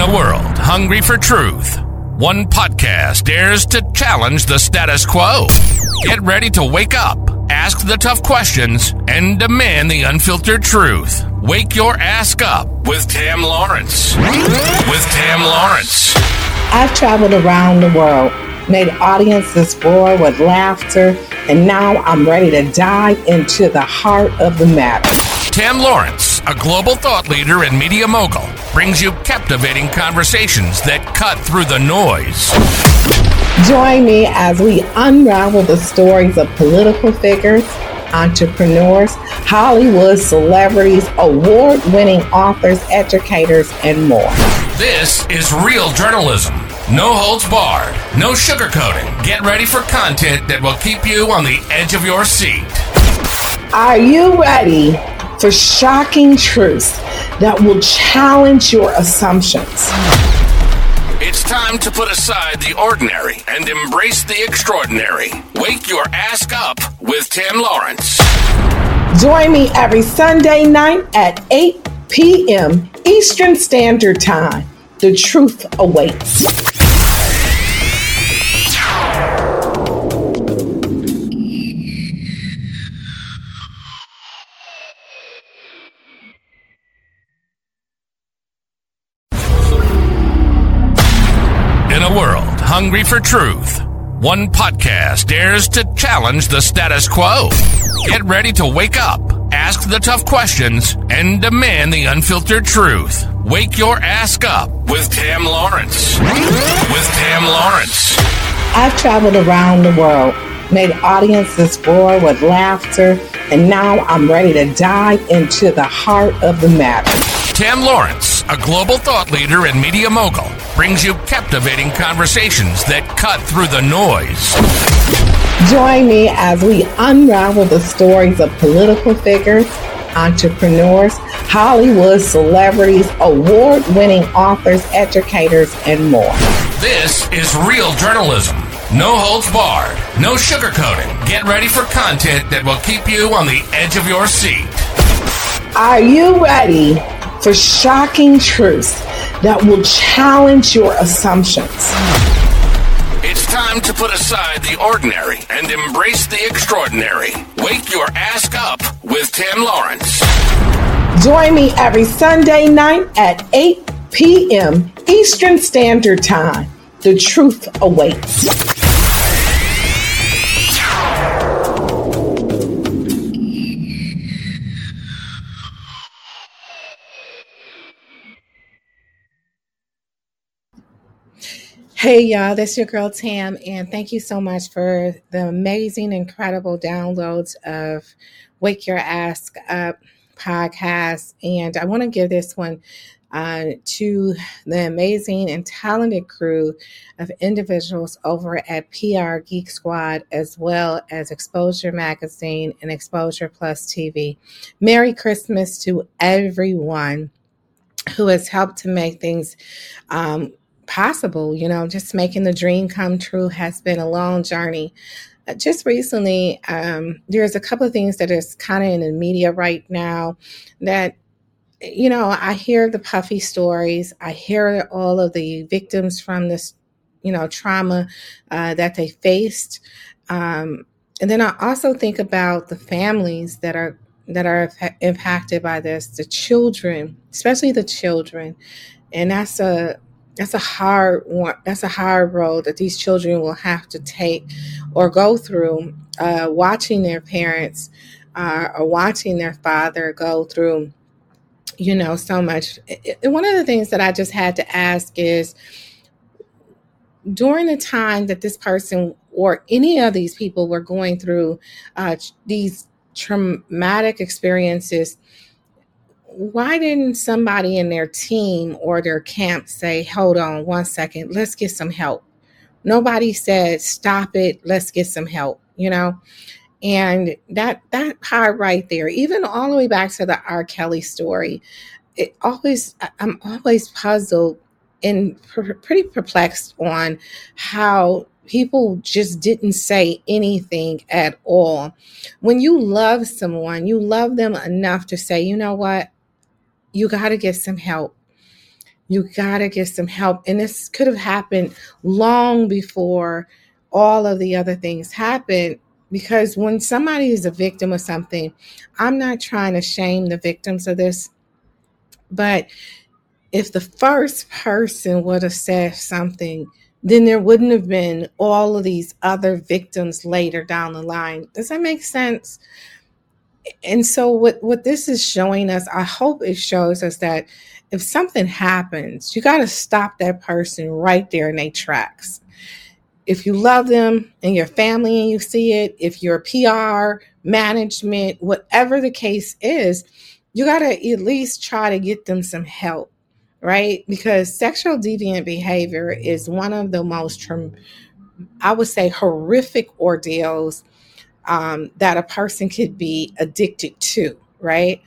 In a world hungry for truth, one podcast dares to challenge the status quo. Get ready to wake up, ask the tough questions, and demand the unfiltered truth. Wake your ask up with Tam Lawrence. With Tam Lawrence. I've traveled around the world, made audiences roar with laughter, and now I'm ready to dive into the heart of the matter. Tam Lawrence, a global thought leader and media mogul, brings you captivating conversations that cut through the noise. Join me as we unravel the stories of political figures, entrepreneurs, Hollywood celebrities, award winning authors, educators, and more. This is real journalism. No holds barred, no sugarcoating. Get ready for content that will keep you on the edge of your seat. Are you ready for shocking truths that will challenge your assumptions? It's time to put aside the ordinary and embrace the extraordinary. Wake your ask up with Tam Lawrence. Join me every Sunday night at 8 p.m. Eastern Standard Time. The truth awaits. Hungry for truth, one podcast dares to challenge the status quo. Get ready to wake up, ask the tough questions, and demand the unfiltered truth. Wake your ass up with Tam Lawrence. With Tam Lawrence. I've traveled around the world, made audiences roar with laughter, and now I'm ready to dive into the heart of the matter. Tam Lawrence, a global thought leader and media mogul, brings you captivating conversations that cut through the noise. Join me as we unravel the stories of political figures, entrepreneurs, Hollywood celebrities, award winning authors, educators, and more. This is real journalism. No holds barred, no sugarcoating. Get ready for content that will keep you on the edge of your seat. Are you ready for shocking truths that will challenge your assumptions? It's time to put aside the ordinary and embrace the extraordinary. Wake your ass up with Tam Lawrence. Join me every Sunday night at 8 p.m. Eastern Standard Time. The truth awaits. Hey, y'all, this your girl Tam, and thank you so much for the amazing, incredible downloads of Wake Your Ask Up podcast. And I want to give this one uh, to the amazing and talented crew of individuals over at PR Geek Squad, as well as Exposure Magazine and Exposure Plus TV. Merry Christmas to everyone who has helped to make things um, possible. You know, just making the dream come true has been a long journey. Uh, Just recently, um, there's a couple of things that is kind of in the media right now that, you know, I hear the puffy stories. I hear all of the victims from this, you know, trauma uh, that they faced. Um, and then I also think about the families that are that are impacted by this, the children, especially the children, and that's a that's a hard one. That's a hard road that these children will have to take or go through, uh, watching their parents uh, or watching their father go through, you know, so much. One of the things that I just had to ask is during the time that this person or any of these people were going through uh, these traumatic experiences, why didn't somebody in their team or their camp say, hold on one second, let's get some help? Nobody said, stop it, let's get some help, you know? And that that part right there, even all the way back to the R. Kelly story, it always I'm always puzzled and pr- pretty perplexed on how people just didn't say anything at all. When you love someone, you love them enough to say, you know what, you got to get some help. you got to get some help. And this could have happened long before all of the other things happened. Because when somebody is a victim of something, I'm not trying to shame the victims of this, but if the first person would have said something, then there wouldn't have been all of these other victims later down the line. Does that make sense? And so what what this is showing us, I hope it shows us that if something happens, you got to stop that person right there in their tracks. If you love them and your family and you see it, if you're PR, management, whatever the case is, you got to at least try to get them some help right? Because sexual deviant behavior is one of the most, I would say, horrific ordeals um, that a person could be addicted to, right?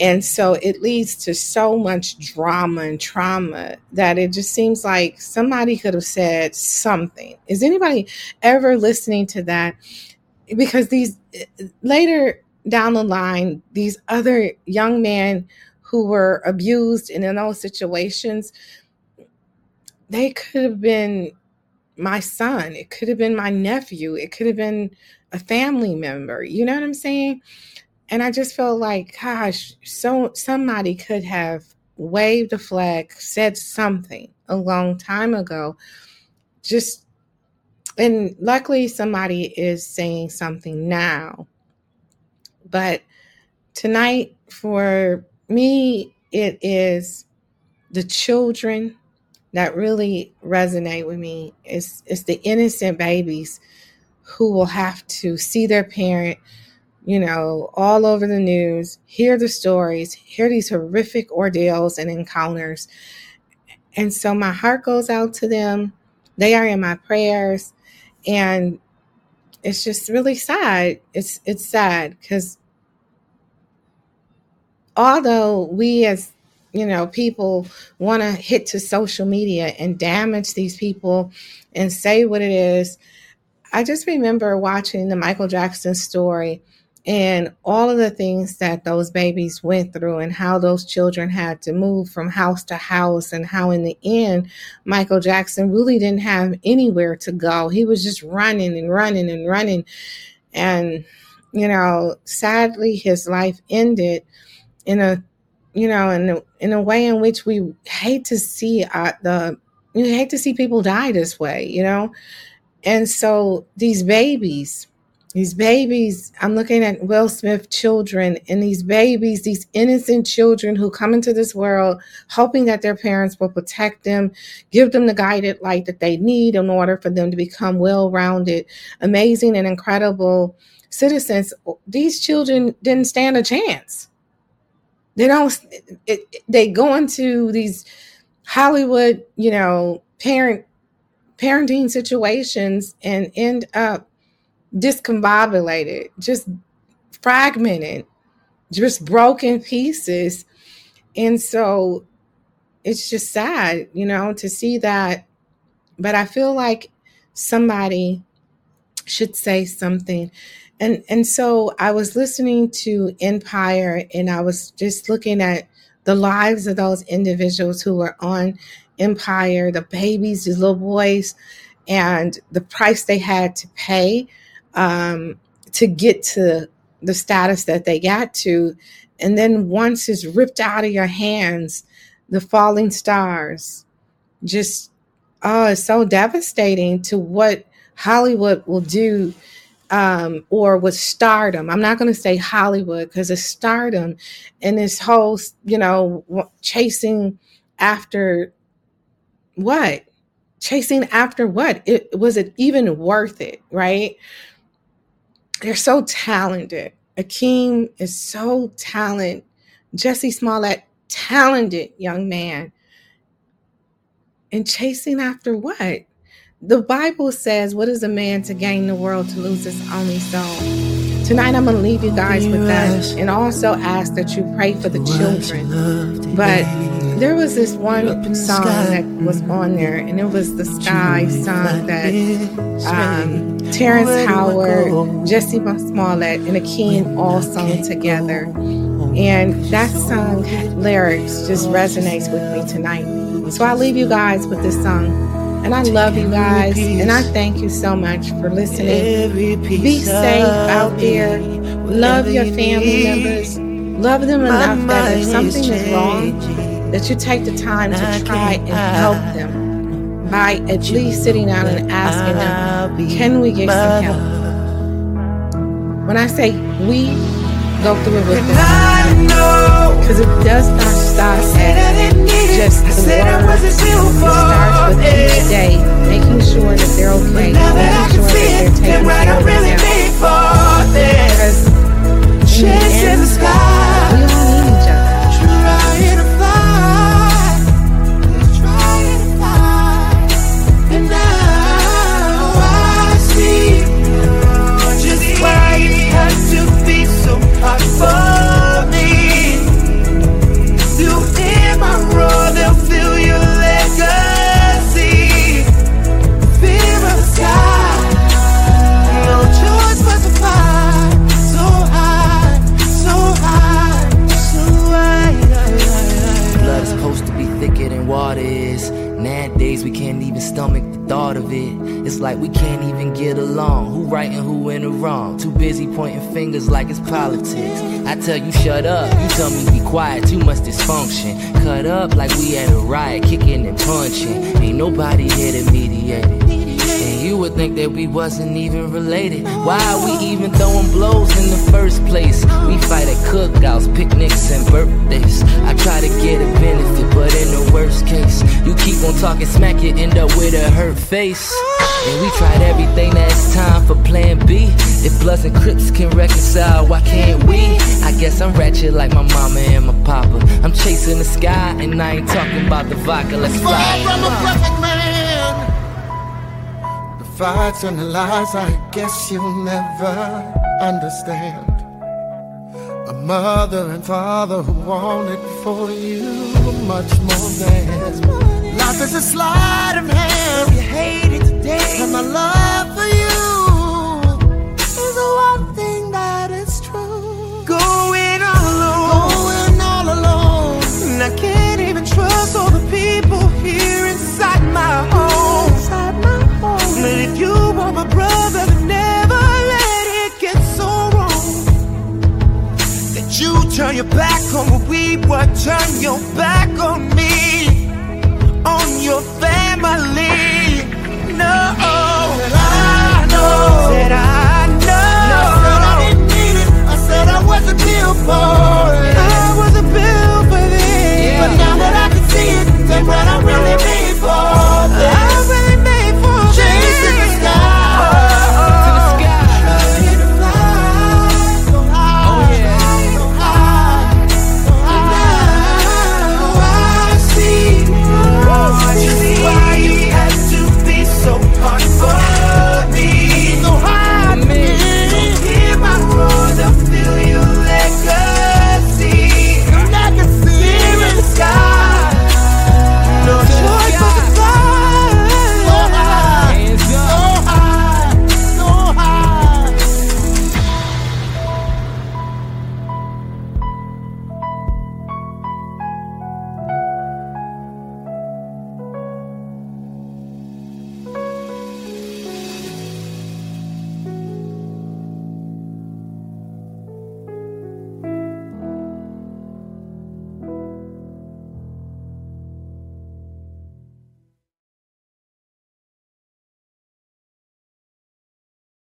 And so it leads to so much drama and trauma that it just seems like somebody could have said something. Is anybody ever listening to that? Because these later down the line, these other young men who were abused and in those situations, they could have been my son. It could have been my nephew. It could have been a family member. You know what I'm saying? And I just felt like, gosh, so somebody could have waved a flag, said something a long time ago. Just and luckily somebody is saying something now. But tonight for me, it is the children that really resonate with me. It's, it's the innocent babies who will have to see their parent, you know, all over the news, hear the stories, hear these horrific ordeals and encounters. And so my heart goes out to them. They are in my prayers. And it's just really sad. It's it's sad because although we as you know people want to hit to social media and damage these people and say what it is. I just remember watching the michael jackson story and all of the things that those babies went through and how those children had to move from house to house and how in the end michael jackson really didn't have anywhere to go. He was just running and running and running. And you know sadly his life ended in a you know in in a way in which we hate to see uh, the you hate to see people die this way you know? And so these babies these babies i'm looking at will smith children and these babies these innocent children who come into this world hoping that their parents will protect them give them the guided light that they need in order for them to become well-rounded amazing and incredible citizens. These children didn't stand a chance they don't. It, they go into these Hollywood, you know, parent parenting situations and end up discombobulated, just fragmented, just broken pieces. And so it's just sad, you know, to see that. But I feel like somebody should say something and and so I was listening to Empire and I was just looking at the lives of those individuals who were on Empire, the babies, the little boys, and the price they had to pay um, to get to the status that they got to. And then once it's ripped out of your hands, the falling stars just oh, it's so devastating to what Hollywood will do um, or with stardom. I'm not going to say Hollywood because it's stardom and this whole, you know, chasing after what? Chasing after what? It was it even worth it, right? They're so talented. Akeem is so talented. Jussie Smollett, talented young man. And chasing after what? The Bible says, What is a man to gain the world to lose his only soul? Tonight, I'm going to leave you guys with that and also ask that you pray for the children. But there was this one song that was on there, and it was the Sky song that um, Terrence Howard, Jussie Smollett, and Akeem all sung together. And that song lyrics just resonates with me tonight. So I leave you guys with this song. And I love you guys. And I thank you so much for listening. Be safe out there. Love your family members. Love them enough that if something is wrong, that you take the time to try and help them by at least sitting down and asking them, can we get some help? When I say we, go through it with them. Because it does not stop at just the word. It starts with each day, making sure that they're okay, pointing fingers like it's politics. I tell you shut up, you tell me be quiet. Too much dysfunction. Cut up like we at a riot, kicking and punching. Ain't nobody here to mediate it. You would think that we wasn't even related. Why are we even throwing blows in the first place? We fight at cookouts, picnics, and birthdays. I try to get a benefit, but in the worst case, you keep on talking smack, you end up with a hurt face. And we tried everything that's time for plan B. If Bloods and Crips can reconcile, why can't we? I guess I'm ratchet like my mama and my papa. I'm chasing the sky, and I ain't talking about the vodka. Let's fly. from a perfect man. Fights and the lies, I guess you'll never understand. A mother and father who wanted for you much more than life is a sleight of hand. You hate it today, and my love for you